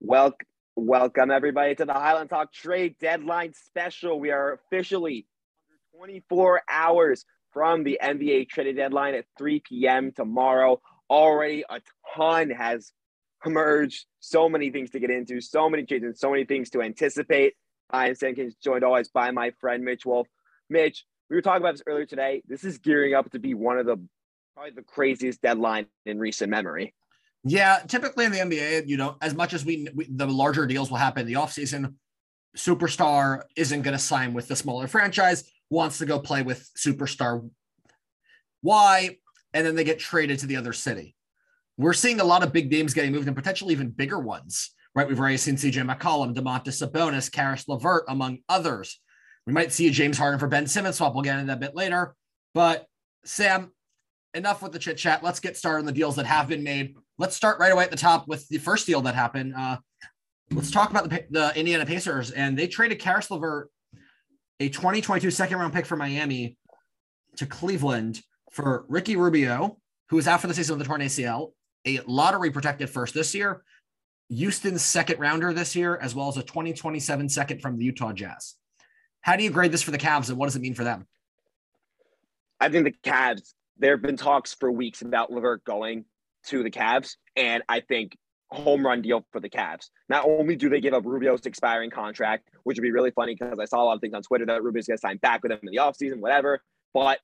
Well, welcome everybody to the Highlands Hock Trade Deadline Special. We are officially 24 hours from the NBA trade deadline at 3 p.m. tomorrow. Already a ton has emerged. So many things to get into, so many and so many things to anticipate. I am Sankins, joined always by my friend Mitch Wolf. Mitch, we were talking about this earlier today. This is gearing up to be one of the probably the craziest deadline in recent memory. Yeah, typically in the NBA, you know, as much as we, we the larger deals will happen in the offseason, superstar isn't going to sign with the smaller franchise, wants to go play with superstar Y, and then they get traded to the other city. We're seeing a lot of big names getting moved and potentially even bigger ones, right? We've already seen CJ McCollum, Domantas Sabonis, Caris LeVert, among others. We might see a James Harden for Ben Simmons swap. We'll get into that a bit later. But Sam, enough with the chit chat. Let's get started on the deals that have been made. Let's start right away at the top with the first deal that happened. Uh, let's talk about the, the Indiana Pacers, and they traded Caris LeVert, a 2022 second round pick for Miami, to Cleveland for Ricky Rubio, who is out for the season with the torn ACL, a lottery protected first this year, Houston's second rounder this year, as well as a 2027 second from the Utah Jazz. How do you grade this for the Cavs, and what does it mean for them? I think the Cavs there have been talks for weeks about LeVert going to the Cavs, and I think home run deal for the Cavs. Not only do they give up Rubio's expiring contract, which would be really funny because I saw a lot of things on Twitter that Rubio's going to sign back with them in the offseason, whatever, but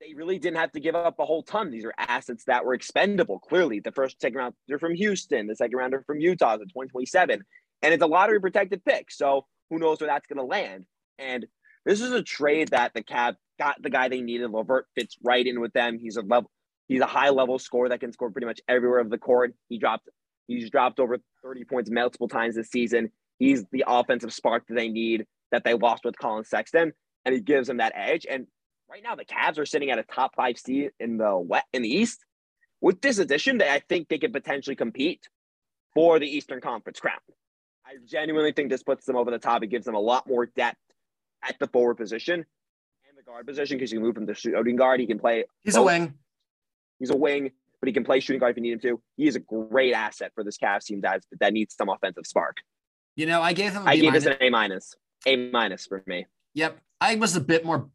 they really didn't have to give up a whole ton. These are assets that were expendable. Clearly, the first second round they're from Houston, the second rounder from Utah in 2027, and it's a lottery protected pick. So who knows where that's going to land? And this is a trade that the Cavs got the guy they needed. LeVert fits right in with them. He's a level, he's a high level scorer that can score pretty much everywhere of the court. He dropped, he's dropped over 30 points multiple times this season. He's the offensive spark that they need that they lost with Collin Sexton, and he gives them that edge. And right now, the Cavs are sitting at a top five seed in the west in the East. With this addition, I think they could potentially compete for the Eastern Conference crown. I genuinely think this puts them over the top. It gives them a lot more depth at the forward position and the guard position because you can move him to shooting guard. He can play. He's both. a wing. He's a wing, but he can play shooting guard if you need him to. He is a great asset for this Cavs team that that needs some offensive spark. You know, I gave him. I gave this an A minus. A minus for me. Yep, I was a bit more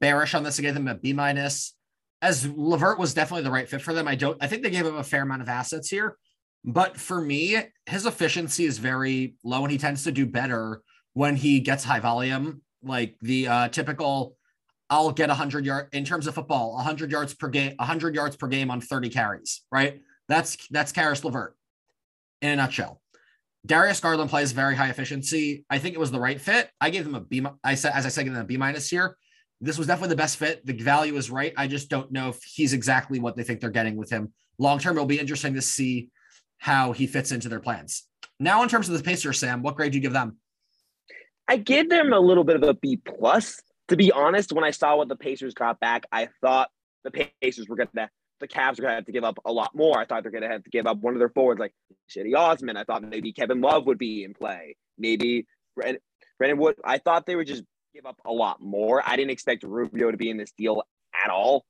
bearish on this. I gave them a B minus. As LeVert was definitely the right fit for them. I don't. I think they gave him a fair amount of assets here, but for me, his efficiency is very low, and he tends to do better when he gets high volume, like the uh, typical I'll get 100 yard in terms of football, 100 yards per game, 100 yards per game on 30 carries, right? That's that's Caris LeVert in a nutshell. Darius Garland plays very high efficiency. I think it was the right fit. I gave him a B. I said, as I said, a B minus here. This was definitely the best fit. The value is right. I just don't know if he's exactly what they think they're getting with him. Long term, it'll be interesting to see how he fits into their plans. Now, in terms of the Pacers, Sam, what grade do you give them? I give them a little bit of a B plus to be honest, when I saw what the Pacers got back, I thought the Pacers were going to, the Cavs were going to have to give up a lot more. I thought they're going to have to give up one of their forwards, like Cedi Osman. I thought maybe Kevin Love would be in play. Maybe Brandon Wood. I thought they would just give up a lot more. I didn't expect Rubio to be in this deal at all.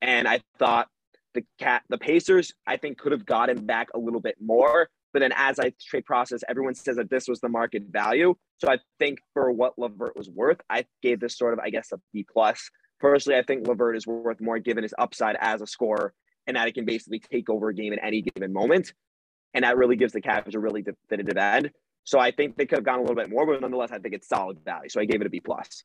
And I thought the cat, the Pacers, I think could have gotten back a little bit more. But then as I trade process, everyone says that this was the market value. So I think for what LeVert was worth, I gave this sort of, I guess, a B plus. Personally, I think LeVert is worth more given his upside as a scorer and that it can basically take over a game at any given moment. And that really gives the Cavs a really definitive end. So I think they could have gone a little bit more, but nonetheless, I think it's solid value. So I gave it a B plus.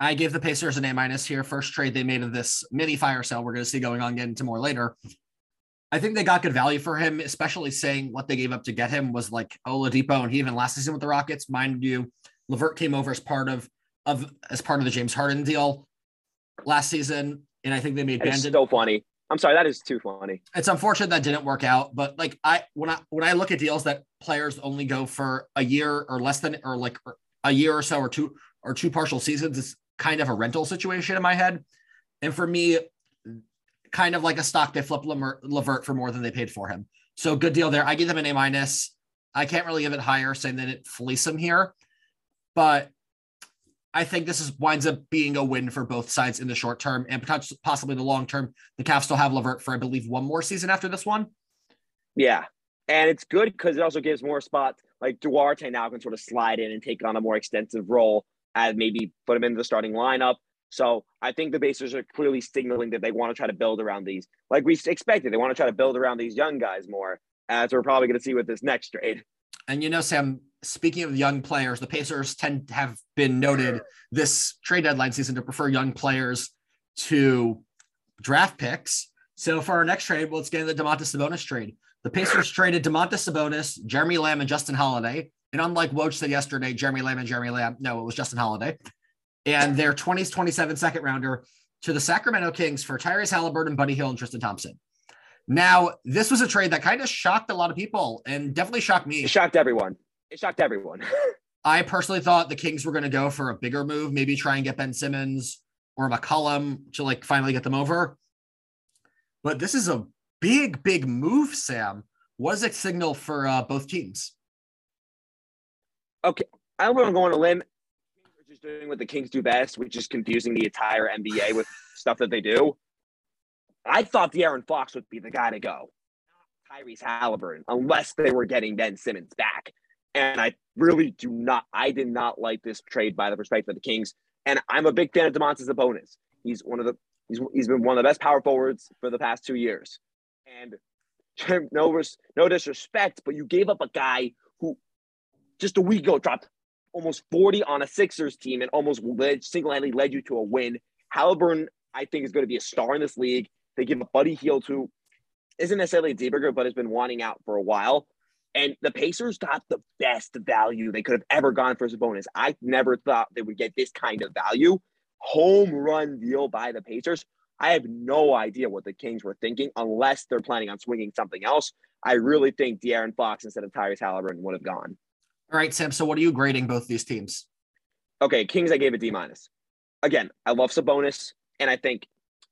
I gave the Pacers an A minus here. First trade they made of this mini fire sale. We're going to see going on, get into more later. I think they got good value for him, especially saying what they gave up to get him was like Oladipo, and he even last season with the Rockets. Mind you, LeVert came over as part of of as part of the James Harden deal last season, and I think they made Bandit. So funny. I'm sorry, that is too funny. It's unfortunate that didn't work out, but like I when I when I look at deals that players only go for a year or less than or like a year or so or two or two partial seasons, it's kind of a rental situation in my head. And for me, kind of like a stock. They flipped LeVert for more than they paid for him. So good deal there. I give them an A minus. I can't really give it higher, saying that it fleece them here, but I think this is winds up being a win for both sides in the short term and possibly the long term. The Cavs still have LeVert for, I believe, one more season after this one. Yeah, And it's good because it also gives more spots. Like Duarte now can sort of slide in and take on a more extensive role and maybe put him into the starting lineup. So I think the Pacers are clearly signaling that they want to try to build around these, like we expected. They want to try to build around these young guys more, as we're probably going to see with this next trade. And you know, Sam, speaking of young players, the Pacers tend to have been noted this trade deadline season to prefer young players to draft picks. So for our next trade, let's get into the Domantas Sabonis trade. The Pacers traded Domantas Sabonis, Jeremy Lamb, and Justin Holiday. And unlike Woj said yesterday, Jeremy Lamb and Jeremy Lamb, no, it was Justin Holiday. And their 20s, 27 second rounder to the Sacramento Kings for Tyrese Haliburton, Buddy Hield, and Tristan Thompson. Now, this was a trade that kind of shocked a lot of people and definitely shocked me. It shocked everyone. It shocked everyone. I personally thought the Kings were going to go for a bigger move, maybe try and get Ben Simmons or McCollum to like finally get them over. But this is a big, big move, Sam. What does it signal for uh, both teams? Okay, I'm going to go on a limb. Doing what the Kings do best, which is confusing the entire NBA with stuff that they do. I thought De'Aaron Fox would be the guy to go, Tyrese Haliburton, unless they were getting Ben Simmons back. And I really do not, I did not like this trade by the perspective of the Kings. And I'm a big fan of Domantas Sabonis. He's one of the, he's, he's been one of the best power forwards for the past two years. And no, no disrespect, but you gave up a guy who just a week ago dropped almost 40 on a Sixers team and almost led, single-handedly led you to a win. Haliburton, I think, is going to be a star in this league. They give a Buddy Hield who isn't necessarily a deburger, but has been wanting out for a while. And the Pacers got the best value they could have ever gone for Sabonis. I never thought they would get this kind of value. Home run deal by the Pacers. I have no idea what the Kings were thinking unless they're planning on swinging something else. I really think De'Aaron Fox instead of Tyrese Haliburton would have gone. All right, Sam. So what are you grading both these teams? Okay, Kings, I gave a D minus. Again, I love Sabonis, and I think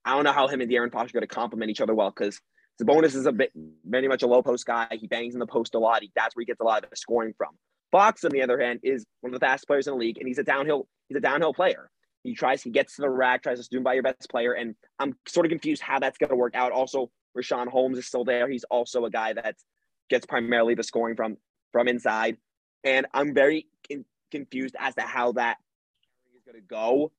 I don't know how him and De'Aaron Fox are going to complement each other well because Sabonis is a bit very much a low post guy. He bangs in the post a lot. He, that's where he gets a lot of the scoring from. Fox, on the other hand, is one of the fastest players in the league, and he's a downhill. He's a downhill player. He tries, he gets to the rack, tries to zoom by your best player, and I'm sort of confused how that's going to work out. Also, Richaun Holmes is still there. He's also a guy that gets primarily the scoring from from inside, and I'm very confused as to how that is going to go.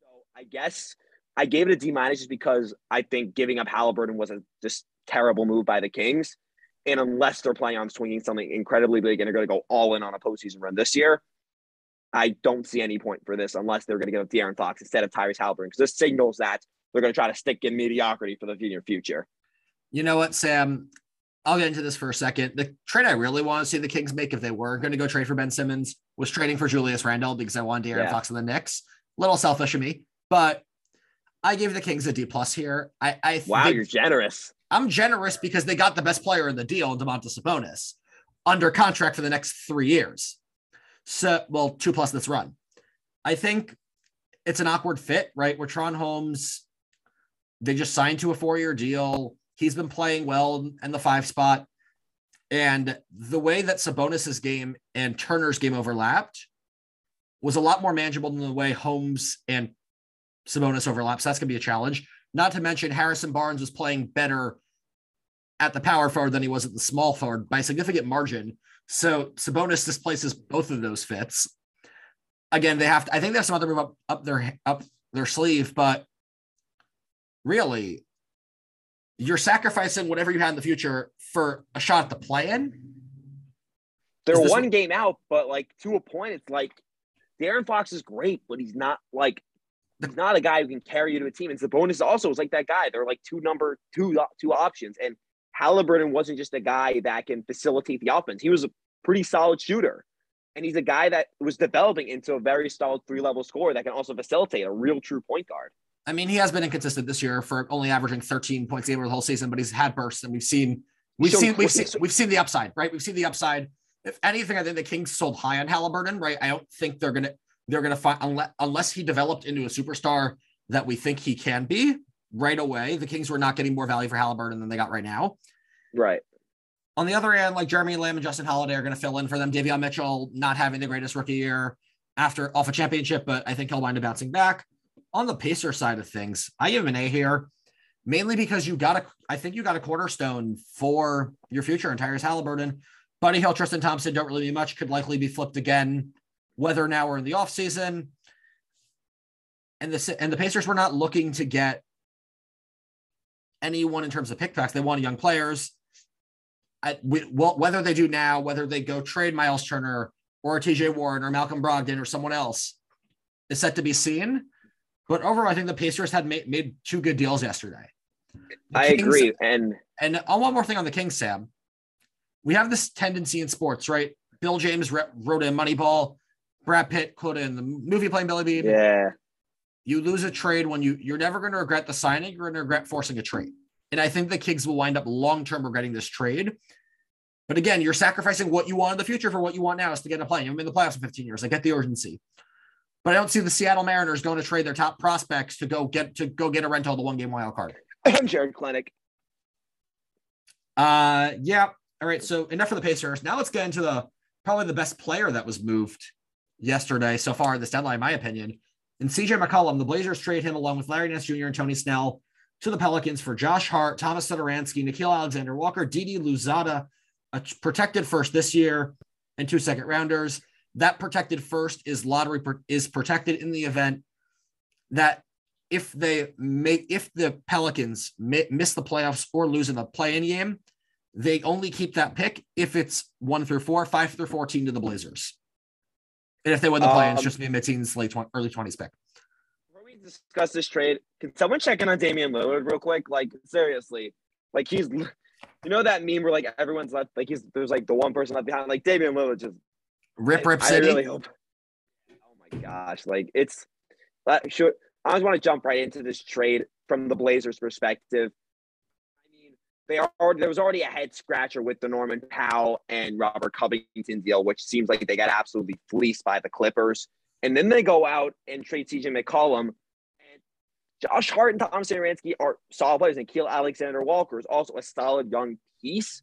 So I guess I gave it a D minus just because I think giving up Haliburton was a just terrible move by the Kings. And unless they're playing on swinging something incredibly big and they're going to go all in on a postseason run this year, I don't see any point for this unless they're going to give up De'Aaron Fox instead of Tyrese Haliburton because this signals that they're going to try to stick in mediocrity for the near future. You know what, Sam? I'll get into this for a second. The trade I really want to see the Kings make if they were going to go trade for Ben Simmons was trading for Julius Randle because I wanted De'Aaron yeah. Fox on the Knicks. Little selfish of me, but I gave the Kings a D plus here. I, I wow, you're generous. I'm generous because they got the best player in the deal, Domantas Sabonis, under contract for the next three years. So, well, two plus this run. I think it's an awkward fit, right? Richaun Holmes, they just signed to a four year deal. He's been playing well in the five spot. And the way that Sabonis's game and Turner's game overlapped was a lot more manageable than the way Holmes and Sabonis overlaps. That's going to be a challenge. Not to mention Harrison Barnes was playing better at the power forward than he was at the small forward by a significant margin. So Sabonis displaces both of those fits. Again, they have to, I think they have some other move up, up their up their sleeve, but really, you're sacrificing whatever you had in the future for a shot at the play-in. They're one game out, but like to a point, it's like De'Aaron Fox is great, but he's not like he's not a guy who can carry you to a team. And Sabonis also is like that guy. They're like two number two two options. And Halliburton wasn't just a guy that can facilitate the offense. He was a pretty solid shooter. And he's a guy that was developing into a very solid three level scorer that can also facilitate a real true point guard. I mean, he has been inconsistent this year for only averaging 13 points a game over the whole season, but he's had bursts and we've seen we've seen we've seen we've seen the upside, right? We've seen the upside. If anything, I think the Kings sold high on Haliburton, right? I don't think they're gonna they're gonna find unless unless he developed into a superstar that we think he can be right away. The Kings were not getting more value for Haliburton than they got right now. Right. On the other hand, like Jeremy Lamb and Justin Holiday are going to fill in for them. Davion Mitchell not having the greatest rookie year after off a championship, but I think he'll wind up bouncing back. On the Pacer side of things, I give an A here. mainly because you got a, I think you got a cornerstone for your future and Tyrese Haliburton. Buddy Hield, Tristan Thompson don't really mean much, could likely be flipped again, whether now or in the offseason. And the, and the Pacers were not looking to get anyone in terms of pickbacks. They wanted young players. I, we, whether they do now, whether they go trade Miles Turner or TJ Warren or Malcolm Brogdon or someone else is set to be seen. But overall, I think the Pacers had made, made two good deals yesterday. The I Kings, agree. And and uh, one more thing on the Kings, Sam. We have this tendency in sports, right? Bill James re- wrote in Moneyball. Brad Pitt quoted in the movie playing Billy Beane. Yeah. You lose a trade when you you're never going to regret the signing. You're going to regret forcing a trade. And I think the Kings will wind up long term regretting this trade. But again, you're sacrificing what you want in the future for what you want now is to get a play. You've been in the playoffs for 15 years. I get the urgency. But I don't see the Seattle Mariners going to trade their top prospects to go get to go get a rental the one game wild card. I'm Jarred Kelenic. Uh yeah. All right. So enough for the Pacers. Now let's get into the probably the best player that was moved yesterday so far this deadline, in my opinion. And CJ McCollum, the Blazers trade him along with Larry Nance Jr. and Tony Snell to the Pelicans for Josh Hart, Thomas Satoransky, Nickeil Alexander Walker, Didi Louzada, a protected first this year, and two second rounders. That protected first is lottery is protected in the event that if they make if the Pelicans miss the playoffs or lose in the play-in game, they only keep that pick if it's one through four, five through fourteen to the Blazers. And if they win the play-in, um, it's just be mid-teens, late 20, early twenties pick. Before we discuss this trade, can someone check in on Damian Lillard real quick? Like seriously, like he's, you know that meme where like everyone's left, like he's there's like the one person left behind, like Damian Lillard just rip rip city. I really hope. Oh my gosh, like it's. Uh, should I just want to jump right into this trade from the Blazers' perspective. I mean, they are there was already a head scratcher with the Norman Powell and Robert Covington deal, which seems like they got absolutely fleeced by the Clippers. And then they go out and trade CJ McCollum. And Josh Hart and Tom Satoransky are solid players, Nickeil Alexander Walker is also a solid young piece.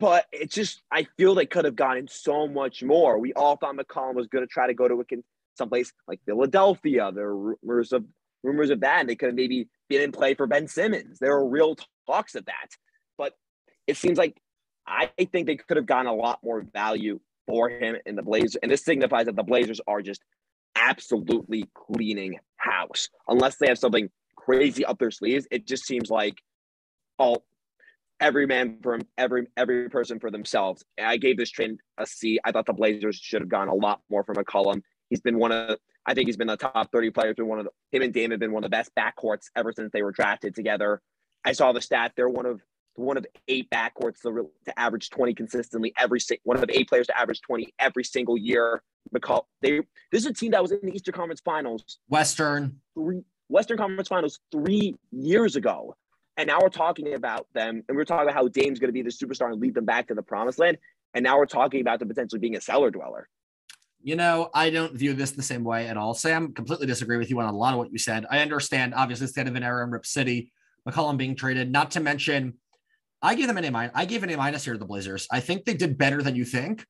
But it just, I feel they could have gotten so much more. We all thought McCollum was going to try to go to a someplace like Philadelphia. There are rumors of rumors of that. And they could have maybe been in play for Ben Simmons. There are real talks of that. But it seems like I think they could have gotten a lot more value for him in the Blazers. And this signifies that the Blazers are just absolutely cleaning house. Unless they have something crazy up their sleeves, it just seems like all every man for every every person for themselves. I gave this trade a C. I thought the Blazers should have gone a lot more from McCollum. He's been one of, I think he's been the top 30 players. Been one of the, him and Dame have been one of the best backcourts ever since they were drafted together. I saw the stat. They're one of one of eight backcourts to, to average 20 consistently every one of eight players to average 20 every single year. McCall, they this is a team that was in the Eastern Conference Finals, Western three Western Conference Finals three years ago, and now we're talking about them, and we're talking about how Dame's going to be the superstar and lead them back to the promised land, and now we're talking about them potentially being a cellar dweller you know, I don't view this the same way at all. Sam, completely disagree with you on a lot of what you said. I understand, obviously, state of an era in Rip City, McCollum being traded, not to mention, I gave them an A minus. I gave an A minus here to the Blazers. I think they did better than you think.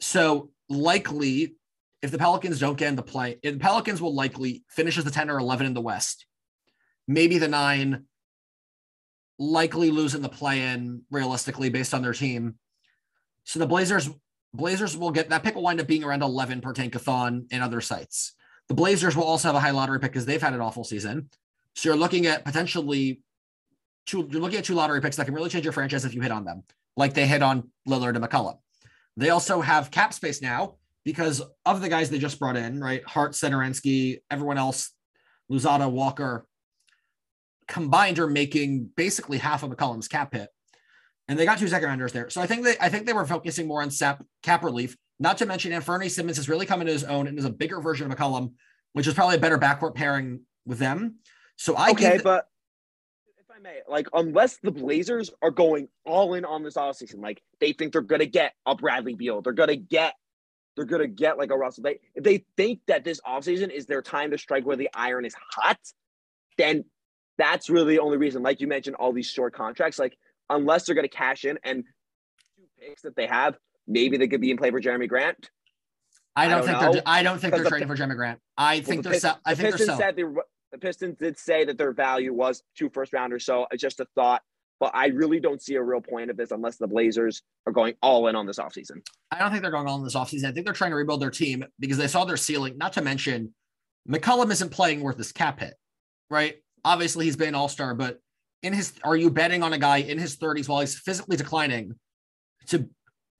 So likely, if the Pelicans don't get into play, the Pelicans will likely finish as the 10 or 11 in the West, maybe the nine, likely losing the play in realistically based on their team. So the Blazers Blazers will get that pick will wind up being around 11 per tankathon and other sites. The Blazers will also have a high lottery pick because they've had an awful season. So you're looking at potentially two, you're looking at two lottery picks that can really change your franchise if you hit on them, like they hit on Lillard and McCollum. They also have cap space now because of the guys they just brought in, right? Hart, Satoransky, everyone else, Louzada, Walker, combined are making basically half of McCollum's cap hit and they got two second rounders there. So I think they I think they were focusing more on sap, cap relief. Not to mention Anfernee Simons has really come into his own and is a bigger version of McCollum, which is probably a better backcourt pairing with them. So I okay, th- but if I may, like unless the Blazers are going all in on this offseason, like they think they're gonna get a Bradley Beal, they're gonna get they're gonna get like a Russell. They if they think that this offseason is their time to strike where the iron is hot, then that's really the only reason. Like you mentioned, all these short contracts, like unless they're going to cash in and two picks that they have, maybe they could be in play for Jerami Grant. I don't, I don't think know. they're. I don't think they're the, trading for Jerami Grant. I think the they're. I think they're. Said they were, The Pistons did say that their value was two first rounders, so it's just a thought. But I really don't see a real point of this unless the Blazers are going all in on this offseason. I don't think they're going all in this offseason. I think they're trying to rebuild their team because they saw their ceiling. Not to mention, McCollum isn't playing worth his cap hit, right? Obviously, he's been an all star, but in his, are you betting on a guy in his 30s while he's physically declining to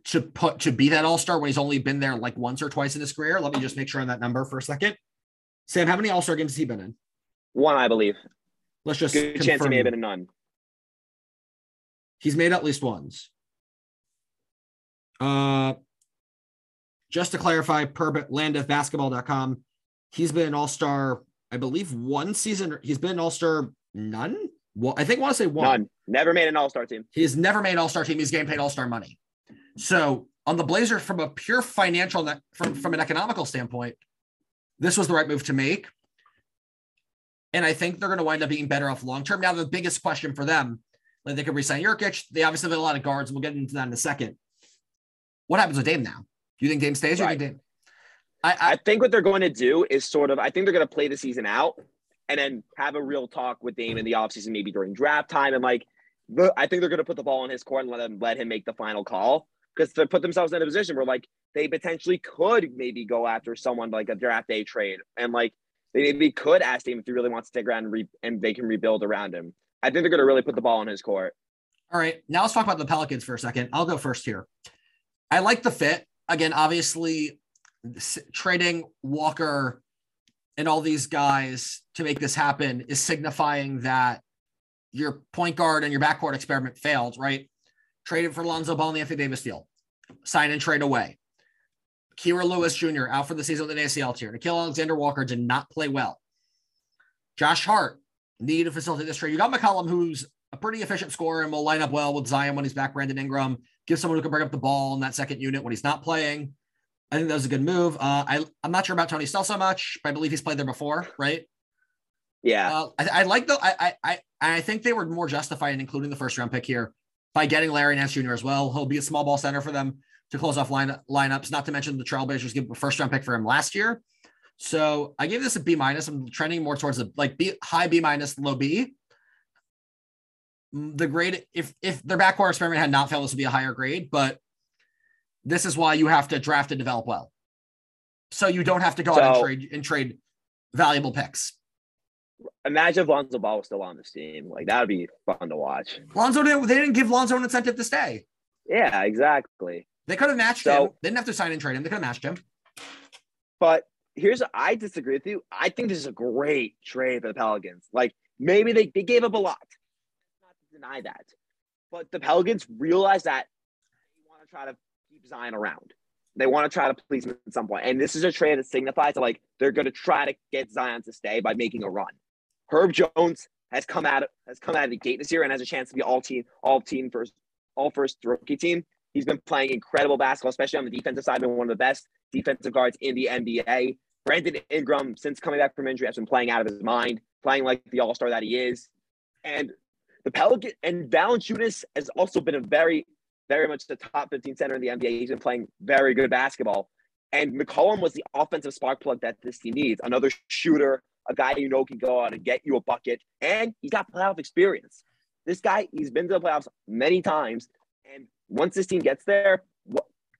to put to be that all star when he's only been there like once or twice in his career? Let me just make sure on that number for a second. Sam, how many all star games has he been in? One, I believe. Let's just good chance he may have been none. He's made at least ones. Uh, just to clarify, per landofbasketball.com, he's been an all star, I believe, one season. He's been an all star none. Well, I think I want to say one. None. Never made an all star team. He's never made an all star team. He's getting paid all star money. So on the Blazers, from a pure financial, from, from an economical standpoint, this was the right move to make. And I think they're going to wind up being better off long term. Now, the biggest question for them, like they could resign Nurkic. They obviously have a lot of guards. We'll get into that in a second. What happens with Dame now? Do you think Dame stays right. or do you think Dame? I, I, I think what they're going to do is sort of, I think they're going to play the season out and then have a real talk with Dame in the offseason, maybe during draft time. And like, the, I think they're going to put the ball in his court and let him, let him make the final call because to put themselves in a position where like they potentially could maybe go after someone like a draft day trade and like they maybe could ask him if he really wants to stick around and, re- and they can rebuild around him. I think they're going to really put the ball in his court. All right, now let's talk about the Pelicans for a second. I'll go first here. I like the fit. Again, obviously, trading Walker and all these guys to make this happen is signifying that your point guard and your backcourt experiment failed, right? Traded for Lonzo Ball in the Anthony Davis deal, sign and trade away. Kira Lewis Jr. out for the season with an ACL tear. Nickeil Alexander Walker did not play well. Josh Hart needed to facilitate this trade. You got McCollum, who's a pretty efficient scorer and will line up well with Zion when he's back. Brandon Ingram, give someone who can bring up the ball in that second unit when he's not playing. I think that was a good move. Uh, I, I'm not sure about Tony Snell so much, but I believe he's played there before, right? Yeah. Uh, I, I, like the. I, I I think they were more justified in including the first round pick here by getting Larry Nance Jr. as well. He'll be a small ball center for them to close off line lineups. Not to mention the Trailblazers give a first round pick for him last year. So I gave this a B minus. I'm trending more towards a like B high B minus, low B. The grade, if if their backcourt experiment had not failed, this would be a higher grade. But this is why you have to draft and develop well. So you don't have to go so, out and trade and trade valuable picks. Imagine if Lonzo Ball was still on this team. Like that would be fun to watch. Lonzo didn't they didn't give Lonzo an incentive to stay. Yeah, exactly. They could have matched so, him. They didn't have to sign and trade him. They could have matched him. But here's I disagree with you. I think this is a great trade for the Pelicans. Like maybe they, they gave up a lot. Not to deny that. But the Pelicans realize that they want to try to Zion around. They want to try to please him at some point. And this is a trade that signifies that like they're going to try to get Zion to stay by making a run. Herb Jones has come out has come out of the gate this year and has a chance to be all team all team first all first rookie team. He's been playing incredible basketball, especially on the defensive side, been one of the best defensive guards in the NBA. Brandon Ingram, since coming back from injury, has been playing out of his mind, playing like the all star that he is. And the Pelican and Valanciunas has also been a very very much the top 15 center in the NBA. He's been playing very good basketball. And McCollum was the offensive spark plug that this team needs. Another shooter, a guy you know can go out and get you a bucket. And he's got playoff experience. This guy, he's been to the playoffs many times. And once this team gets there,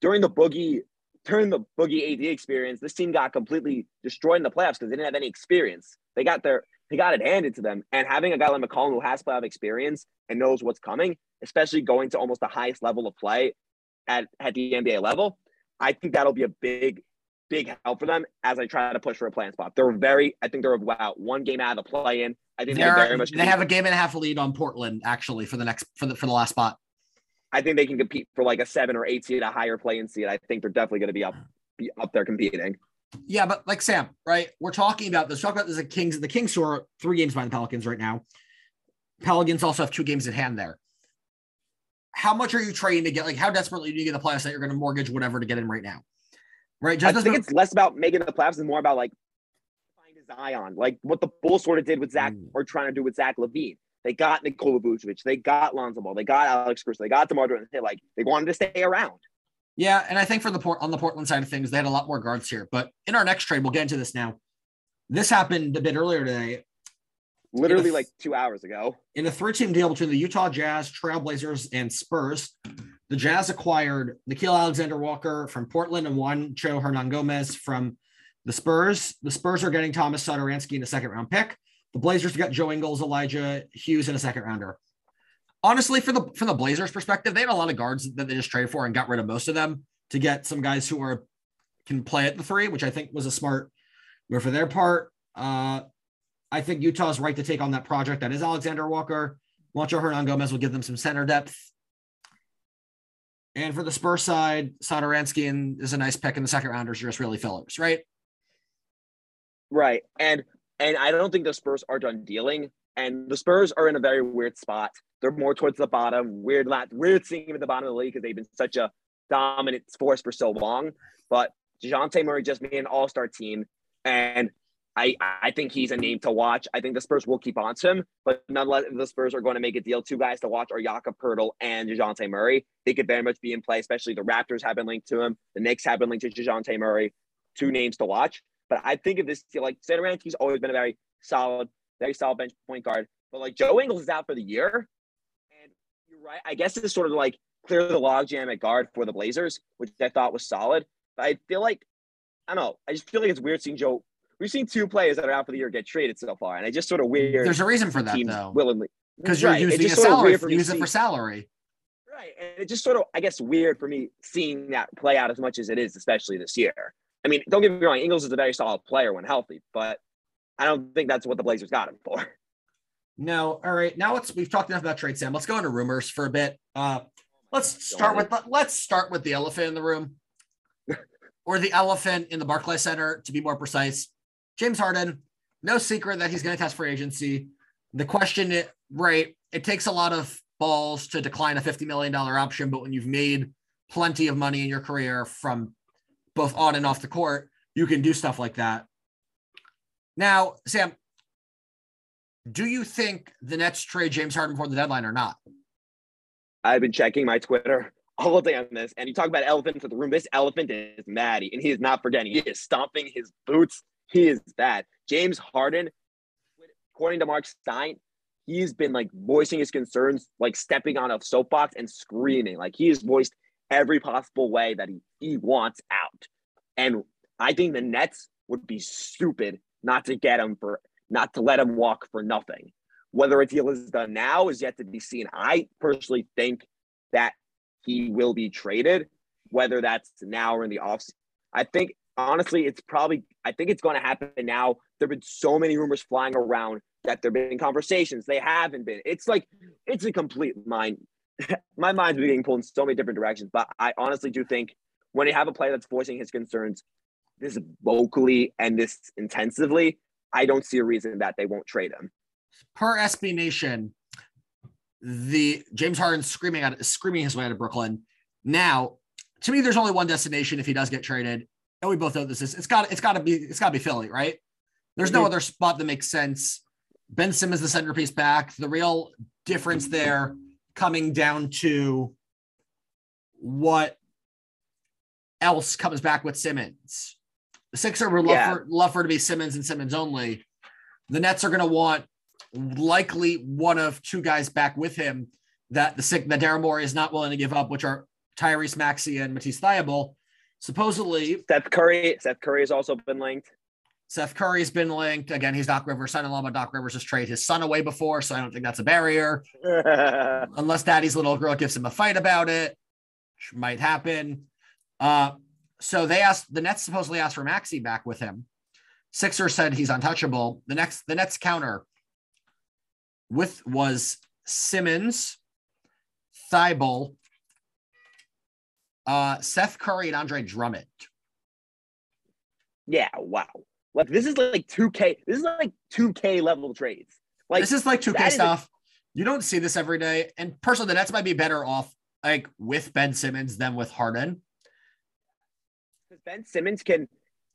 during the boogie, during the boogie AD experience, this team got completely destroyed in the playoffs because they didn't have any experience. They got their they got it handed to them. And having a guy like McCollum who has playoff experience and knows what's coming, especially going to almost the highest level of play at, at the NBA level, I think that'll be a big, big help for them as I try to push for a playing spot. They're very, I think they're about one game out of the play in. I think they're, very much. They have a game and a half lead on Portland actually for the next for the for the last spot. I think they can compete for like a seven or eight seed, a higher play in seed. I think they're definitely going to be up be up there competing. Yeah, but like Sam, right? We're talking about this. Talk about this. The Kings, the Kings who are three games behind the Pelicans right now. Pelicans also have two games at hand there how much are you trading to get? Like, how desperately do you get the playoffs that you're going to mortgage whatever to get in right now? Right. Just I think it's less about making the playoffs and more about like find Zion, like what the Bulls sort of did with Zach mm. or trying to do with Zach LaVine. They got Nikola Vucevic, they got Lonzo Ball, they got Alex Caruso, they got DeMar DeRozan. Like they wanted to stay around. Yeah, and I think for the port on the Portland side of things, they had a lot more guards here. But in our next trade, we'll get into this now. This happened a bit earlier today. Literally like two hours ago. In a three-team deal between the Utah Jazz, Trailblazers, and Spurs, the Jazz acquired Nickeil Alexander Walker from Portland and Juancho Hernangomez from the Spurs. The Spurs are getting Thomas Satoransky in a second round pick. The Blazers got Joe Ingles, Elijah Hughes in a second rounder. Honestly, for the from the Blazers perspective, they had a lot of guards that they just traded for and got rid of most of them to get some guys who are can play at the three, which I think was a smart move for their part. Uh, I think Utah's right to take on that project. That is Alexander Walker. Juancho Hernangomez will give them some center depth. And for the Spurs side, Satoransky and is a nice pick in the second rounders, just really fillers, right? Right. And and I don't think the Spurs are done dealing. And the Spurs are in a very weird spot. They're more towards the bottom. Weird, lat weird seeing them at the bottom of the league because they've been such a dominant force for so long. But Dejounte Murray just made an all-star team. And I, I think he's a name to watch. I think the Spurs will keep on to him, but nonetheless, the Spurs are going to make a deal. Two guys to watch are Jakob Poeltl and Dejounte Murray. They could very much be in play, especially the Raptors have been linked to him. The Knicks have been linked to Dejounte Murray. Two names to watch. But I think of this deal, like Satoransky's always been a very solid, very solid bench point guard. But like Joe Ingles is out for the year. And you're right. I guess it's sort of like clear the logjam at guard for the Blazers, which I thought was solid. But I feel like, I don't know, I just feel like it's weird seeing Joe we've seen two players that are out for the year get traded so far, and it's just sort of weird. There's a reason for that, though. Willingly, because you're right. using a salary. For use it for salary. Right, and it's just sort of, I guess, weird for me seeing that play out as much as it is, especially this year. I mean, don't get me wrong, Ingles is a very solid player when healthy, but I don't think that's what the Blazers got him for. No, all right. Now let's we've talked enough about trade, Sam. Let's go into rumors for a bit. Uh, let's start with let's start with the elephant in the room, or the elephant in the Barclays Center, to be more precise. James Harden, no secret that he's going to test free agency. The question, right, it takes a lot of balls to decline a $50 million option, but when you've made plenty of money in your career from both on and off the court, you can do stuff like that. Now, Sam, do you think the Nets trade James Harden before the deadline or not? I've been checking my Twitter all day on this, and you talk about elephants in the room. This elephant is Maddie, and he is not forgetting. He is stomping his boots he is bad. James Harden, according to Marc Stein, he's been like voicing his concerns, like stepping on a soapbox and screaming. Like he has voiced every possible way that he, he wants out. And I think the Nets would be stupid not to get him for not to let him walk for nothing. Whether a deal is done now is yet to be seen. I personally think that he will be traded, whether that's now or in the offseason. I think honestly, it's probably, I think it's going to happen now. There have been so many rumors flying around that there have been conversations. They haven't been. It's like, it's a complete mind. My mind's being pulled in so many different directions. But I honestly do think when you have a player that's voicing his concerns this vocally and this intensively, I don't see a reason that they won't trade him. Per SB Nation, the James Harden screaming out screaming his way out of Brooklyn. Now, to me, there's only one destination if he does get traded, and we both know this is it's got it's got to be it's got to be Philly, right? There's no other spot that makes sense. Ben Simmons, the centerpiece back. The real difference there coming down to what else comes back with Simmons. The Sixers would love, yeah. for, love for to be Simmons and Simmons only. The Nets are going to want likely one of two guys back with him that the sick that Daryl Morey is not willing to give up, which are Tyrese Maxey and Matisse Thybulle. Supposedly, Seth Curry. Seth Curry has also been linked. Seth Curry's been linked. Again, he's Doc Rivers' son-in-law, but Doc Rivers has traded his son away before, so I don't think that's a barrier. Unless Daddy's little girl gives him a fight about it, which might happen. Uh, so they asked the Nets supposedly asked for Maxey back with him. Sixer said he's untouchable. The next the Nets counter with was Simmons, Thybulle, uh, Seth Curry and Andre Drummond. Yeah, wow. Like this is like 2K. This is like 2K level trades. Like this is like 2K stuff. A- you don't see this every day. And personally, the Nets might be better off like with Ben Simmons than with Harden. Because Ben Simmons can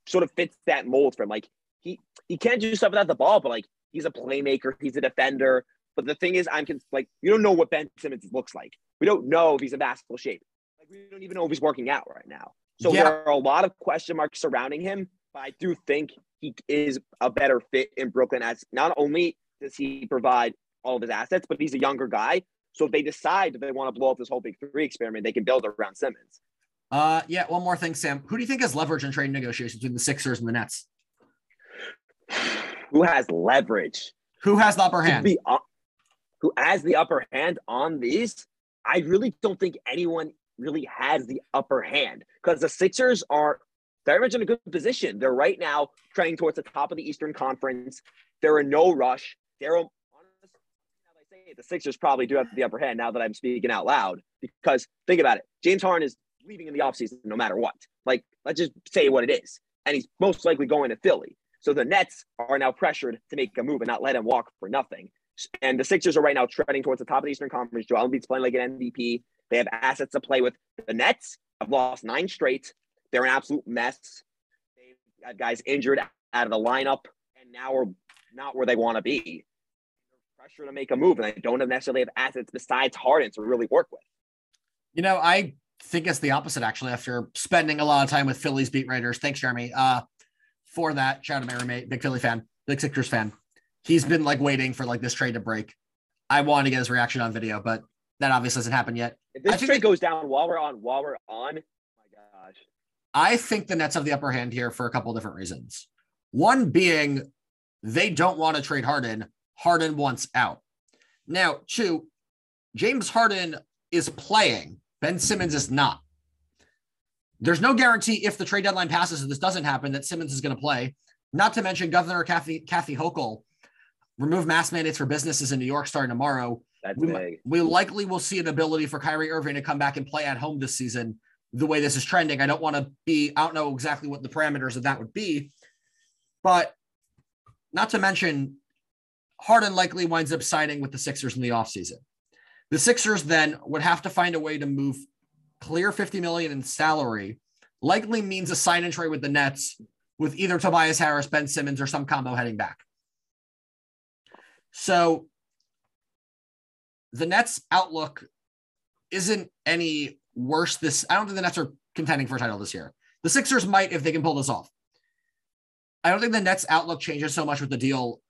sort of fits that mold for him. Like he he can't do stuff without the ball, but like he's a playmaker, he's a defender. But the thing is, I'm like, you don't know what Ben Simmons looks like. We don't know if he's in basketball shape. We don't even know if he's working out right now. So yeah. there are a lot of question marks surrounding him, but I do think he is a better fit in Brooklyn as not only does he provide all of his assets? But he's a younger guy. So if they decide that they want to blow up this whole big three experiment, they can build around Simmons. Uh, yeah. One more thing, Sam. Who do you think has leverage in trade negotiations between the Sixers and the Nets? Who has leverage? Who has the upper hand? Be, uh, who has the upper hand on these? I really don't think anyone really has the upper hand because the Sixers are very much in a good position. They're right now trending towards the top of the Eastern Conference. They're in no rush. They're the Sixers probably do have the upper hand now that I'm speaking out loud because think about it. James Harden is leaving in the offseason no matter what. Like, let's just say what it is. And he's most likely going to Philly. So the Nets are now pressured to make a move and not let him walk for nothing. And the Sixers are right now treading towards the top of the Eastern Conference. Joel Embiid's playing like an MVP. They have assets to play with. The Nets have lost nine straight. They're an absolute mess. They've got guys injured out of the lineup, and now we're not where they want to be. Pressure to make a move, and they don't necessarily have assets besides Harden to really work with. You know, I think it's the opposite actually. After spending a lot of time with Phillies beat writers, thanks, Jeremy, uh, for that. Shout out to my roommate, big Philly fan, big Sixers fan. He's been like waiting for like this trade to break. I wanted to get his reaction on video, but that obviously hasn't happened yet. If this trade goes down while we're on, while we're on, oh my gosh. I think the Nets have the upper hand here for a couple different reasons. One being they don't want to trade Harden. Harden wants out. Now, two, James Harden is playing. Ben Simmons is not. There's no guarantee if the trade deadline passes and this doesn't happen that Simmons is going to play. Not to mention Governor Kathy Kathy Hochul remove mask mandates for businesses in New York starting tomorrow. That's we, big. we likely will see an ability for Kyrie Irving to come back and play at home this season. The way this is trending, I don't want to be. I don't know exactly what the parameters of that would be, but not to mention, Harden likely winds up signing with the Sixers in the offseason. The Sixers then would have to find a way to move clear 50 million in salary, likely means a sign and trade with the Nets with either Tobias Harris, Ben Simmons, or some combo heading back. So the Nets outlook isn't any worse this I don't think the Nets are contending for a title this year. The Sixers might if they can pull this off. I don't think the Nets outlook changes so much with the deal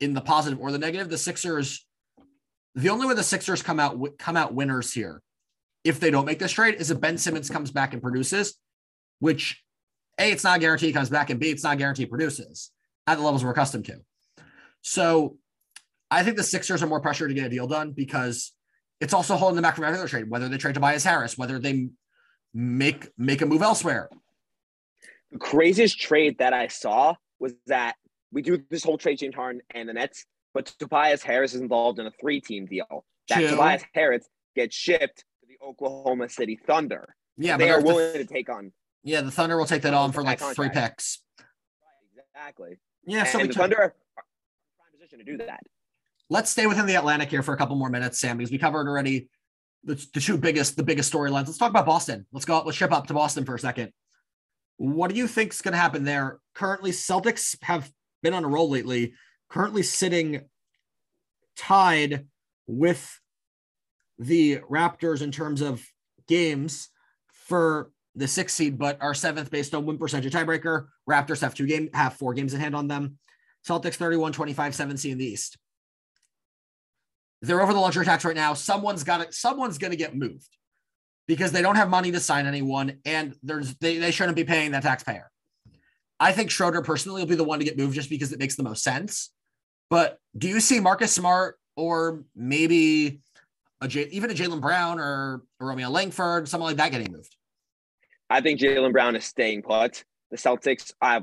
in the positive or the negative. The Sixers the only way the Sixers come out come out winners here if they don't make this trade is if Ben Simmons comes back and produces, which A, it's not guaranteed he comes back, and B, it's not guaranteed produces at the levels we're accustomed to. So I think the Sixers are more pressure to get a deal done because it's also holding them back from every other trade, whether they trade Tobias Harris, whether they make make a move elsewhere. The craziest trade that I saw was that we do this whole trade James Harden and the Nets, but Tobias Harris is involved in a three-team deal. That Two. Tobias Harris gets shipped to the Oklahoma City Thunder. Yeah, they are if the- willing to take on. yeah, the Thunder will take that on for like High three contract. picks. Exactly. Yeah, so we the took- Thunder are in a prime position to do that. Let's stay within the Atlantic here for a couple more minutes, Sam, because we covered already the, the two biggest the biggest storylines. Let's talk about Boston. Let's go. Let's ship up to Boston for a second. What do you think is going to happen there? Currently, Celtics have been on a roll lately. Currently sitting tied with the Raptors in terms of games for the sixth seed, but are seventh based on win percentage tiebreaker. Raptors have two game have four games in hand on them. Celtics 31, 25, 17 in the East. They're over the luxury tax right now. Someone's got it. Someone's going to get moved because they don't have money to sign anyone, and there's they, they shouldn't be paying that taxpayer. I think Schroeder personally will be the one to get moved just because it makes the most sense. But do you see Marcus Smart or maybe a J, even a Jaylen Brown or a Romeo Langford, something like that getting moved? I think Jaylen Brown is staying put. The Celtics, uh,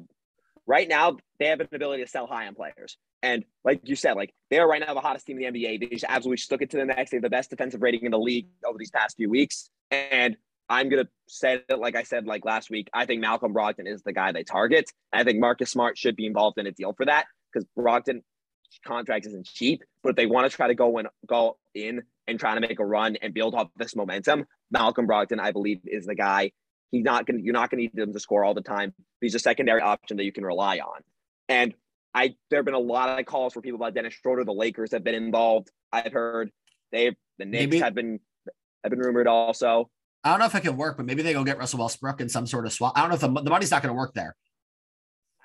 right now, they have an ability to sell high on players. And like you said, like they are right now the hottest team in the NBA. They just absolutely stuck it to the next. They have the best defensive rating in the league over these past few weeks. And I'm gonna say it like I said like last week. I think Malcolm Brogdon is the guy they target. I think Marcus Smart should be involved in a deal for that because Brogdon contract isn't cheap. But if they want to try to go and go in and try to make a run and build up this momentum, Malcolm Brogdon, I believe, is the guy. He's not gonna. You're not gonna need him to score all the time. He's a secondary option that you can rely on. And I there have been a lot of calls for people about Dennis Schroeder. The Lakers have been involved. I've heard they've the Knicks Maybe- have been have been rumored also. I don't know if it can work, but maybe they go get Russell Westbrook in some sort of swap. I don't know if the, the money's not going to work there.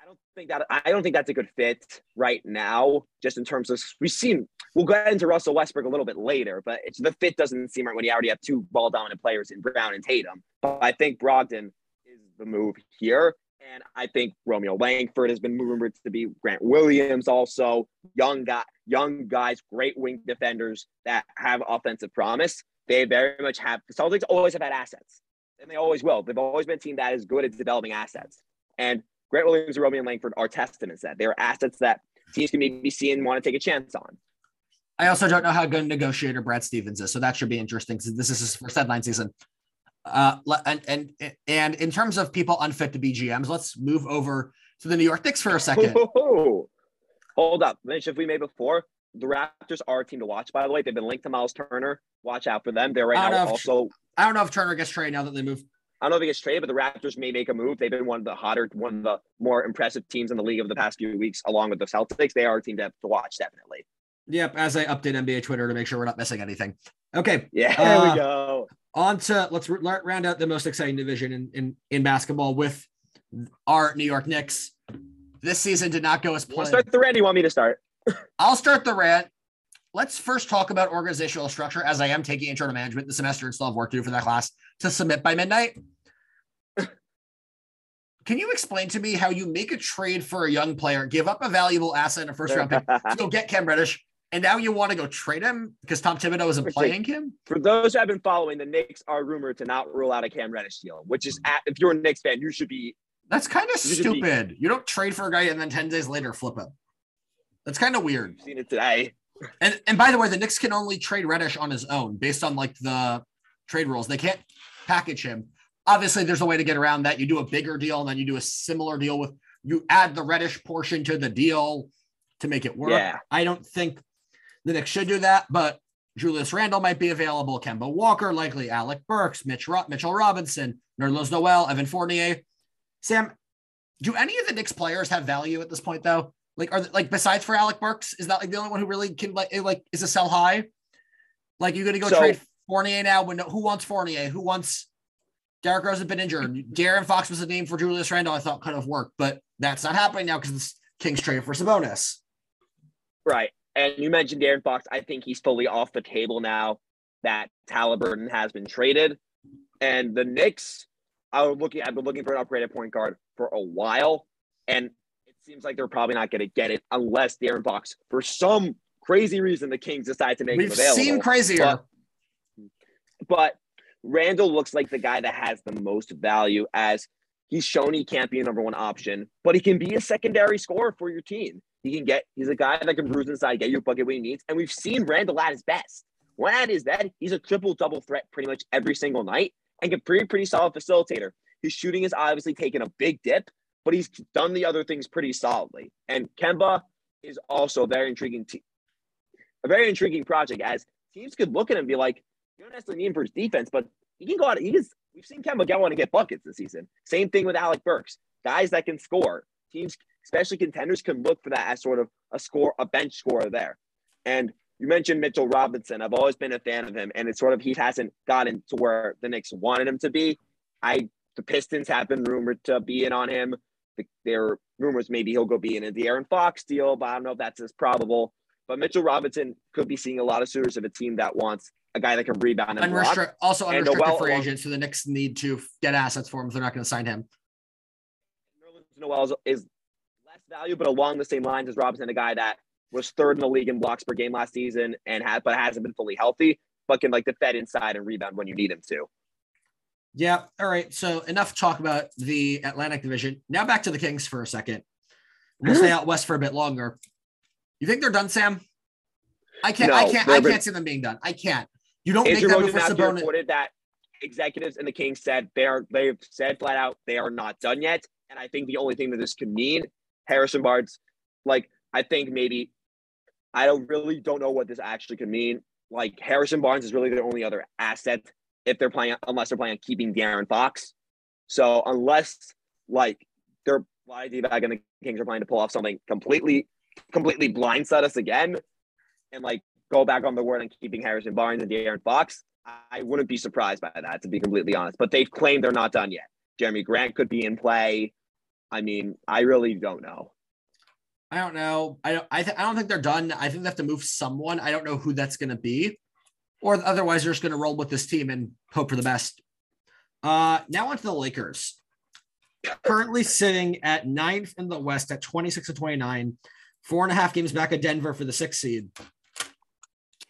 I don't think that I don't think that's a good fit right now, just in terms of we've seen we'll get into Russell Westbrook a little bit later, but it's the fit doesn't seem right when you already have two ball dominant players in Brown and Tatum. But I think Brogdon is the move here. And I think Romeo Langford has been rumored to be Grant Williams, also young guy, young guys, great wing defenders that have offensive promise. They very much have the Celtics always have had assets, and they always will. They've always been a team that is good at developing assets. And Grant Williams and Romeo Langford are testaments that they're assets that teams can maybe see and want to take a chance on. I also don't know how good negotiator Brad Stevens is, so that should be interesting because this is his first headline season. Uh, and and and in terms of people unfit to be GMs, let's move over to the New York Knicks for a second. Hold up. If we made before, the Raptors are a team to watch. By the way, they've been linked to Miles Turner. Watch out for them. They're right now also. I don't know if Turner gets traded now that they move. I don't know if he gets traded, but the Raptors may make a move. They've been one of the hotter, one of the more impressive teams in the league over the past few weeks, along with the Celtics. They are a team to, to watch, definitely. Yep, as I update NBA Twitter to make sure we're not missing anything. Okay. Yeah, there uh, we go. On to let's round out the most exciting division in, in, in basketball with our New York Knicks. This season did not go as planned. Start the rant. You want me to start? I'll start the rant. Let's first talk about organizational structure, as I am taking intro to management this semester and still have work to do for that class to submit by midnight. Can you explain to me how you make a trade for a young player, give up a valuable asset in a first round pick to go get Cam Reddish, and now you want to go trade him because Tom Thibodeau isn't playing him? For those who have been following, the Knicks are rumored to not rule out a Cam Reddish deal, which is hmm. at, if you're a Knicks fan, you should be. That's kind of stupid. Be, you don't trade for a guy and then 10 days later flip him. That's kind of weird. Seen it today. And and by the way, the Knicks can only trade Reddish on his own based on like the trade rules. They can't package him. Obviously, there's a way to get around that. You do a bigger deal and then you do a similar deal with you add the Reddish portion to the deal to make it work. Yeah. I don't think the Knicks should do that, but Julius Randle might be available. Kemba Walker, likely Alec Burks, Mitch Ro- Mitchell Robinson, Nerlens Noel, Evan Fournier. Sam, do any of the Knicks players have value at this point, though? Like, are like besides for Alec Burks, is that like the only one who really can like eh, like is a sell high? Like, you're gonna go so, trade Fournier now? When who wants Fournier? Who wants Derrick Rose has been injured. De'Aaron Fox was a name for Julius Randle. I thought could have worked, but that's not happening now because the Kings traded for Sabonis. Right. And you mentioned De'Aaron Fox. I think he's fully off the table now that Haliburton has been traded. And the Knicks, I was looking, I've been looking for an upgraded point guard for a while. And it seems like they're probably not going to get it unless De'Aaron Fox, for some crazy reason, the Kings decide to make We've him available. We've seen crazier. But, but Randle looks like the guy that has the most value as he's shown he can't be a number one option, but he can be a secondary scorer for your team. He can get, he's a guy that can bruise inside, get you a bucket when he needs. And we've seen Randle at his best. When at his best, he's a triple double threat pretty much every single night and can pretty, pretty solid facilitator. His shooting is obviously taken a big dip, but he's done the other things pretty solidly. And Kemba is also a very intriguing, te- a very intriguing project as teams could look at him and be like, you don't necessarily need him for his defense, but he can go out. He can. We've seen Kemba go on and get buckets this season. Same thing with Alec Burks. Guys that can score. Teams, especially contenders, can look for that as sort of a score, a bench scorer there. And you mentioned Mitchell Robinson. I've always been a fan of him, and it's sort of he hasn't gotten to where the Knicks wanted him to be. I the Pistons have been rumored to be in on him. The, there are rumors maybe he'll go be in a De'Aaron Fox deal, but I don't know if that's as probable. But Mitchell Robinson could be seeing a lot of suitors of a team that wants a guy that can rebound and Unrestri- block. Also unrestricted Noel, free agent, so the Knicks need to get assets for him they're not going to sign him. Noel is, is less value, but along the same lines as Robinson, a guy that was third in the league in blocks per game last season and had but hasn't been fully healthy, but can like defend inside and rebound when you need him to. Yeah. All right. So enough talk about the Atlantic Division. Now back to the Kings for a second. We'll stay out west for a bit longer. You think they're done, Sam? I can't. No, I can't. I can't see them being done. I can't. You don't Andrew make that move for reported that executives and the Kings said they are. They've said flat out they are not done yet. And I think the only thing that this could mean, Harrison Barnes, like I think maybe, I don't really don't know what this actually could mean. Like Harrison Barnes is really the only other asset if they're playing, unless they're playing on keeping De'Aaron Fox. So unless like they're why Divac and the Kings are planning to pull off something completely, completely blindside us again, and like go back on the word on keeping Harrison Barnes and De'Aaron Fox, I wouldn't be surprised by that, to be completely honest. But they've claimed they're not done yet. Jerami Grant could be in play. I mean, I really don't know. I don't know. I don't. I, th- I don't think they're done. I think they have to move someone. I don't know who that's going to be, or otherwise they're just going to roll with this team and hope for the best. Uh, now on to the Lakers. Currently sitting at ninth in the West at 26 and 29, four and a half games back of Denver for the sixth seed.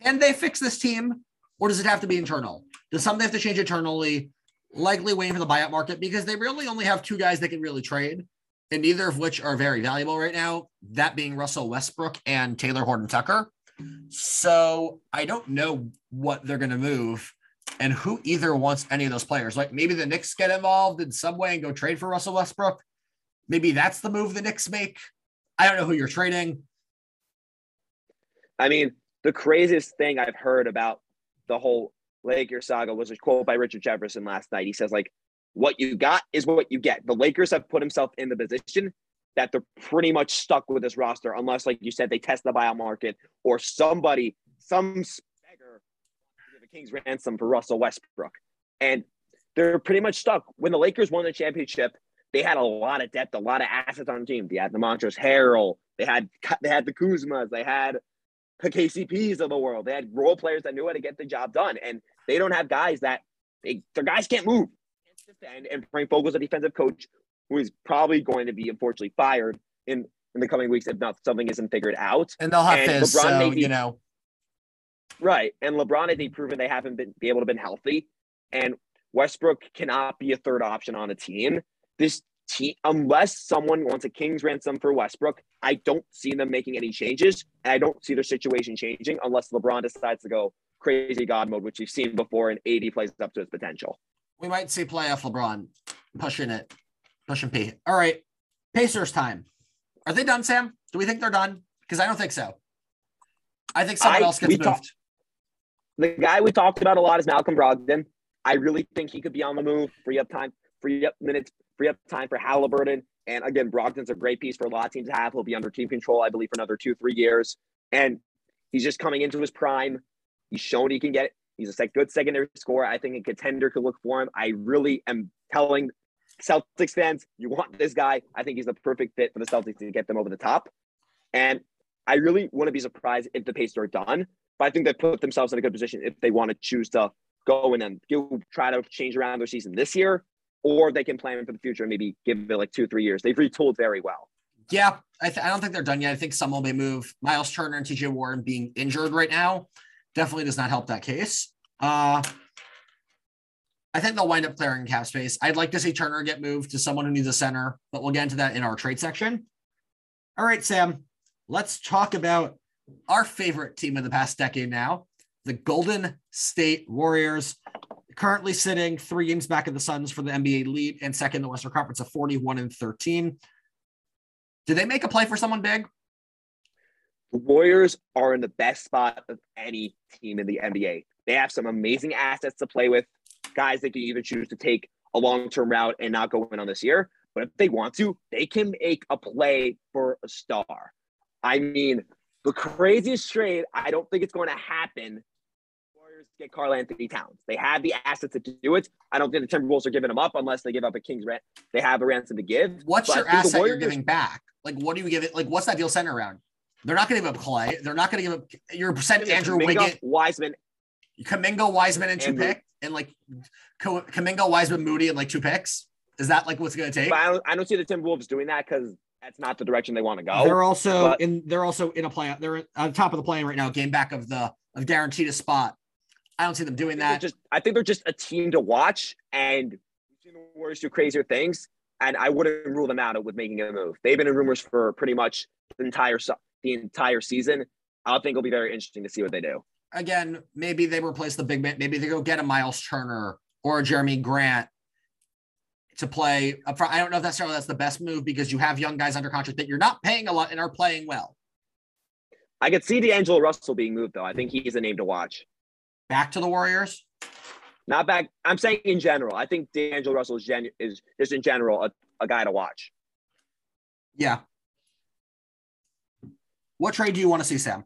Can they fix this team, or does it have to be internal? Does something have to change internally? Likely waiting for the buyout market because they really only have two guys they can really trade, and neither of which are very valuable right now. That being Russell Westbrook and Talen Horton Tucker. So I don't know what they're going to move and who either wants any of those players. Like maybe the Knicks get involved in some way and go trade for Russell Westbrook. Maybe that's the move the Knicks make. I don't know who you're trading. I mean, the craziest thing I've heard about the whole Lakers saga was a quote by Richard Jefferson last night. He says, like, what you got is what you get. The Lakers have put himself in the position that they're pretty much stuck with this roster, unless, like you said, they test the buyout market or somebody, some beggar, a king's ransom for Russell Westbrook. And they're pretty much stuck. When the Lakers won the championship, they had a lot of depth, a lot of assets on the team. They had the Montrezl Harrell, they had they had the Kuzmas, they had the KCPs of the world. They had role players that knew how to get the job done, and they don't have guys that they, their guys can't move. And, and Frank Vogel's a defensive coach who is probably going to be unfortunately fired in in the coming weeks if not something isn't figured out. And they'll have and Fizz, LeBron so, you know. Right. And LeBron has proven they haven't been be able to been healthy. And Westbrook cannot be a third option on a team. This team, unless someone wants a king's ransom for Westbrook, I don't see them making any changes. And I don't see their situation changing unless LeBron decides to go crazy God mode, which we've seen before, and AD plays up to his potential. We might see playoff LeBron pushing it, pushing P. All right. Pacers time. Are they done, Sam? Do we think they're done? Because I don't think so. I think someone I, else gets moved. Talk, the guy we talked about a lot is Malcolm Brogdon. I really think he could be on the move, free up time, free up minutes, free up time for Haliburton. And again, Brogdon's a great piece for a lot of teams to have. He'll be under team control, I believe, for another two, three years. And he's just coming into his prime. He's shown he can get it. He's a good secondary scorer. I think a contender could look for him. I really am telling Celtics fans, you want this guy. I think he's the perfect fit for the Celtics to get them over the top. And I really wouldn't be surprised if the Pacers are done. But I think they put themselves in a good position if they want to choose to go in and try to change around their season this year, or they can plan for the future and maybe give it like two, three years. They've retooled very well. Yeah, I, th- I don't think they're done yet. I think some will may move. Miles Turner and TJ Warren being injured right now definitely does not help that case. Uh, I think they'll wind up clearing cap space. I'd like to see Turner get moved to someone who needs a center, but we'll get into that in our trade section. All right, Sam, let's talk about our favorite team of the past decade now, the Golden State Warriors, currently sitting three games back of the Suns for the NBA lead and second in the Western Conference of 41 and 13. Did they make a play for someone big? The Warriors are in the best spot of any team in the NBA. They have some amazing assets to play with, guys they can either choose to take a long term route and not go in on this year. But if they want to, they can make a play for a star. I mean, the craziest trade, I don't think it's going to happen. Warriors get Karl Anthony Towns. They have the assets to do it. I don't think the Timberwolves are giving them up unless they give up a king's rent. They have a ransom to give. What's but your asset Warriors, you're giving back? Like, what do you give it? Like, what's that deal center around? They're not going to give up Clay. They're not going to give up. Your percent Andrew Kuminga, Wiggins, Wiseman, Kuminga, Wiseman, and two picks, and like Kuminga, Wiseman, Moody, and like two picks. Is that like what's going to take? I don't, I don't see the Timberwolves doing that because that's not the direction they want to go. They're also but, in. They're also in a play. They're on top of the plane right now. Game back of the of guaranteed a spot. I don't see them doing that. Just, I think they're just a team to watch, and the Warriors do crazier things. And I wouldn't rule them out with making a move. They've been in rumors for pretty much the entire the entire season. I think it'll be very interesting to see what they do. Again, maybe they replace the big man. Maybe they go get a Miles Turner or a Jerami Grant to play up front. I don't know if necessarily that's the best move because you have young guys under contract that you're not paying a lot and are playing well. I could see D'Angelo Russell being moved though. I think he's a name to watch. Back to the Warriors? Not back. I'm saying in general. I think D'Angelo Russell is, gen, is just in general a, a guy to watch. Yeah. What trade do you want to see, Sam?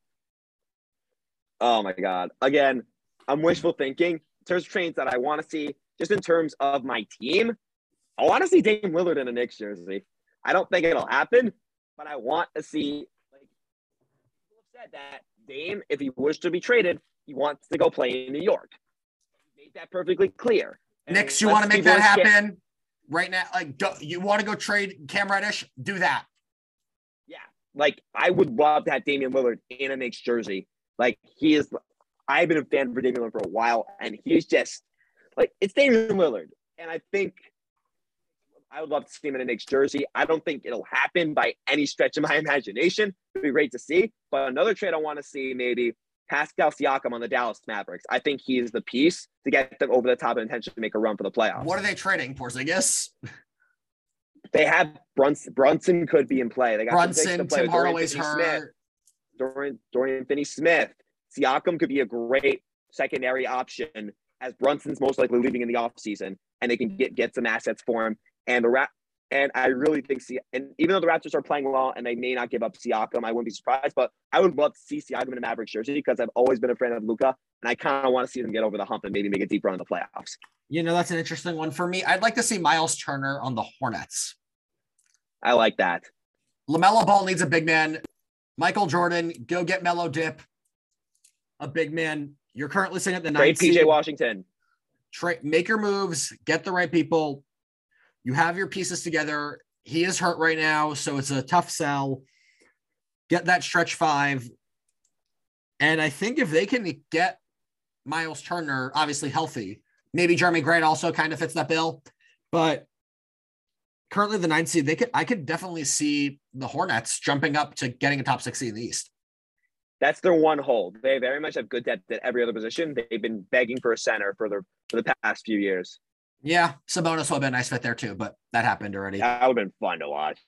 Oh my God. Again, I'm wishful thinking. In terms of trades that I want to see just in terms of my team. I want to see Dame Lillard in a Knicks jersey. I don't think it'll happen, but I want to see. Like people have said that Dame, if he wishes to be traded, he wants to go play in New York. He made that perfectly clear. And Knicks, you want to make that happen right now? Like, you want to go trade Cam Reddish? Do that. Like I would love to have Damian Lillard in a Knicks jersey. Like he is. I've been a fan for Damian Lillard for a while, and he's just like it's Damian Lillard, and I think I would love to see him in a Knicks jersey. I don't think it'll happen by any stretch of my imagination. It'd be great to see, but another trade I want to see maybe Pascal Siakam on the Dallas Mavericks. I think he is the piece to get them over the top and intention to make a run for the playoffs. What are they trading? Porzingis, they have Brunson. Brunson could be in play. They got Brunson, play Tim Hardaway's Finney-Smith. hurt. Dorian, Dorian Finney Smith. Siakam could be a great secondary option as Brunson's most likely leaving in the offseason and they can get, get some assets for him. And the Rat and I really think Si- and even though the Raptors are playing well and they may not give up Siakam, I wouldn't be surprised. But I would love to see Siakam in a Mavericks jersey because I've always been a fan of Luka and I kind of want to see them get over the hump and maybe make a deep run in the playoffs. You know, that's an interesting one for me. I'd like to see Miles Turner on the Hornets. I like that. LaMelo Ball needs a big man. Michael Jordan, go get Mellow Dip, a big man. You're currently sitting at the Great ninth seed. PJ Washington. Tra- make your moves, get the right people. You have your pieces together. He is hurt right now, so it's a tough sell. Get that stretch five. And I think if they can get Miles Turner obviously healthy, maybe Jerami Grant also kind of fits that bill. But currently the ninth seed, they could I could definitely see the Hornets jumping up to getting a top six seed in the East. That's their one hole. They very much have good depth at every other position. They've been begging for a center for the for the past few years. Yeah, Sabonis would have been a nice fit there too, but that happened already. That would have been fun to watch.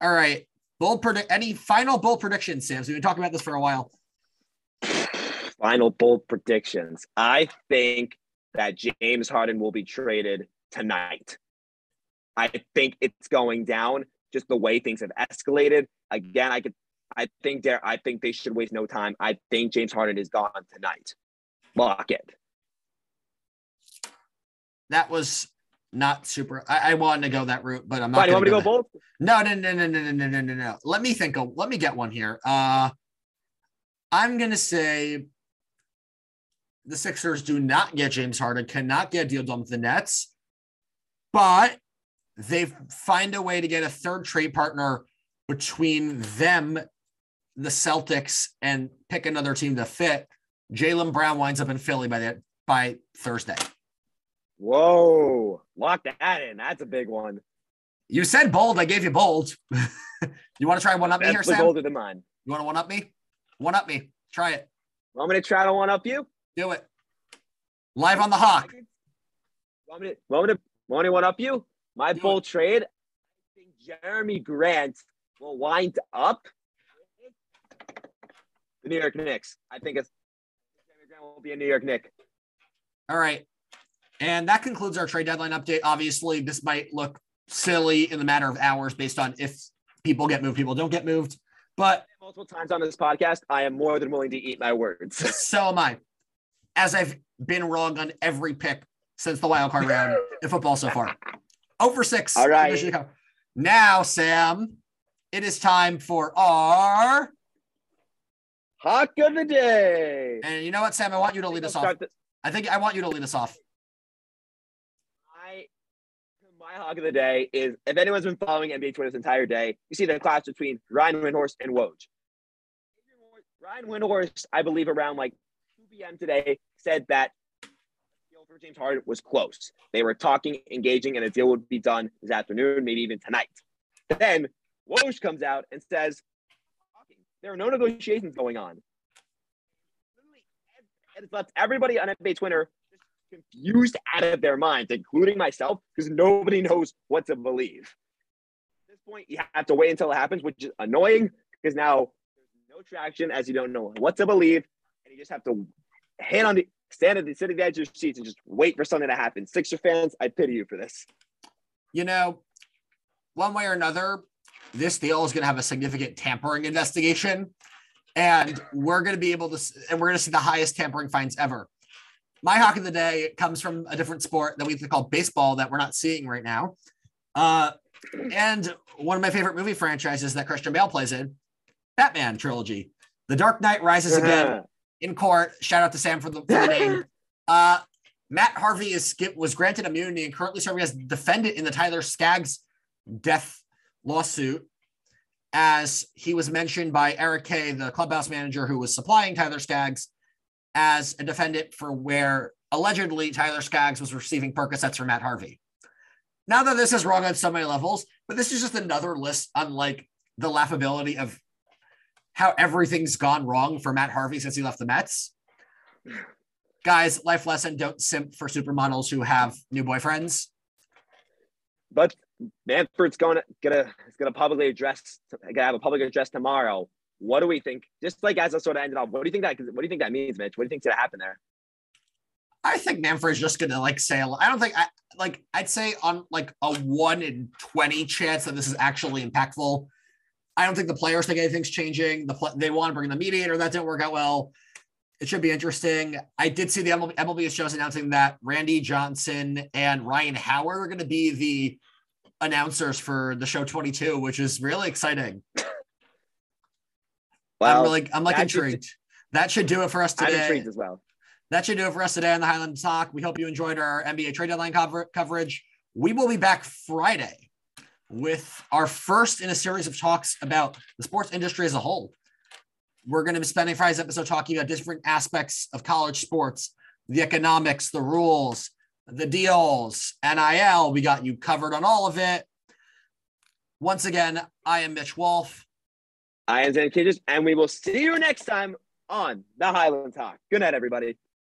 All right. Bold predict any final bold predictions, Sam? So we've been talking about this for a while. Final bold predictions. I think that James Harden will be traded tonight. I think it's going down just the way things have escalated. Again, I could I think there I think they should waste no time. I think James Harden is gone tonight. Lock it. That was not super. I, I wanted to go that route, but I'm not. Why do you want me to go that. both? No, no, no, no, no, no, no, no, no, no. Let me think. Of, let me get one here. Uh, I'm gonna say the Sixers do not get James Harden, cannot get a deal done with the Nets, but they find a way to get a third trade partner between them, the Celtics, and pick another team to fit. Jaylen Brown winds up in Philly by the by Thursday. Whoa. Lock that in. That's a big one. You said bold. I gave you bold. you want to try one up me here, Sam? bolder than mine. You want to one up me? One up me. Try it. Want me to try to one up you? Do it. Live on the Hock. Want me to, want me to, want me to one up you? My Do bold trade. I think Jerami Grant will wind up the New York Knicks. I think it's Jerami Grant will be a New York Knick. All right. And that concludes our trade deadline update. Obviously, this might look silly in the matter of hours based on if people get moved, people don't get moved. But Multiple times on this podcast, I am more than willing to eat my words. so am I. As I've been wrong on every pick since the wild card round in football so far. Over six. All right. division to come. Now, Sam, it is time for our. Hawk of the day. And you know what, Sam? I want you to lead us off. I think I want you to lead us off. My, hawk of the day is if anyone's been following NBA Twitter this entire day, you see the clash between Brian Windhorst and Woj. Brian Windhorst, I believe around like 2 p.m. today, said that the deal for James Harden was close. They were talking, engaging, and a deal would be done this afternoon, maybe even tonight. Then Woj comes out and says, there are no negotiations going on. Literally, and left everybody on NBA Twitter confused out of their minds, including myself, because nobody knows what to believe. At this point, you have to wait until it happens, which is annoying because now there's no traction as you don't know what to believe, and you just have to hit on the stand at the sit at the edge of your seats and just wait for something to happen. Sixer fans, I pity you for this. You know, one way or another, this deal is going to have a significant tampering investigation, and we're going to be able to, and we're going to see the highest tampering fines ever. My hawk of the day comes from a different sport that we call baseball that we're not seeing right now. Uh, and one of my favorite movie franchises that Christian Bale plays in, Batman trilogy. The Dark Knight Rises again in court. Shout out to Sam for the, for the name. Uh, Matt Harvey is was granted immunity and currently serving as defendant in the Tyler Skaggs death lawsuit, as he was mentioned by Eric Kay, the clubhouse manager who was supplying Tyler Skaggs, as a defendant for where allegedly Tyler Skaggs was receiving Percocets from Matt Harvey. Now that this is wrong on so many levels, but this is just another list on like the laughability of how everything's gone wrong for Matt Harvey since he left the Mets. Guys, life lesson: don't simp for supermodels who have new boyfriends. But Manfred's going to gonna is gonna publicly address gonna have a public address tomorrow. What do we think? Just like as I sort of ended off, what do you think that what do you think that means, Mitch? What do you think's gonna happen there? I think Manfred's just gonna like say. I don't think I like. I'd say on like a one in twenty chance that this is actually impactful. I don't think the players think anything's changing. The they want to bring the mediator that didn't work out well. It should be interesting. I did see the MLB, MLB shows announcing that Randy Johnson and Ryan Howard are going to be the announcers for the show 22, which is really exciting. I'm really, I'm like intrigued. Should, that should do it for us today. I'm intrigued as well. That should do it for us today on the Highlands Hock. We hope you enjoyed our NBA trade deadline cover- coverage. We will be back Friday with our first in a series of talks about the sports industry as a whole. We're going to be spending Friday's episode talking about different aspects of college sports, the economics, the rules, the deals, NIL. We got you covered on all of it. Once again, I am Mitch Wolf. I am Zan Kinges, and we will see you next time on the Highlands Hock. Good night, everybody.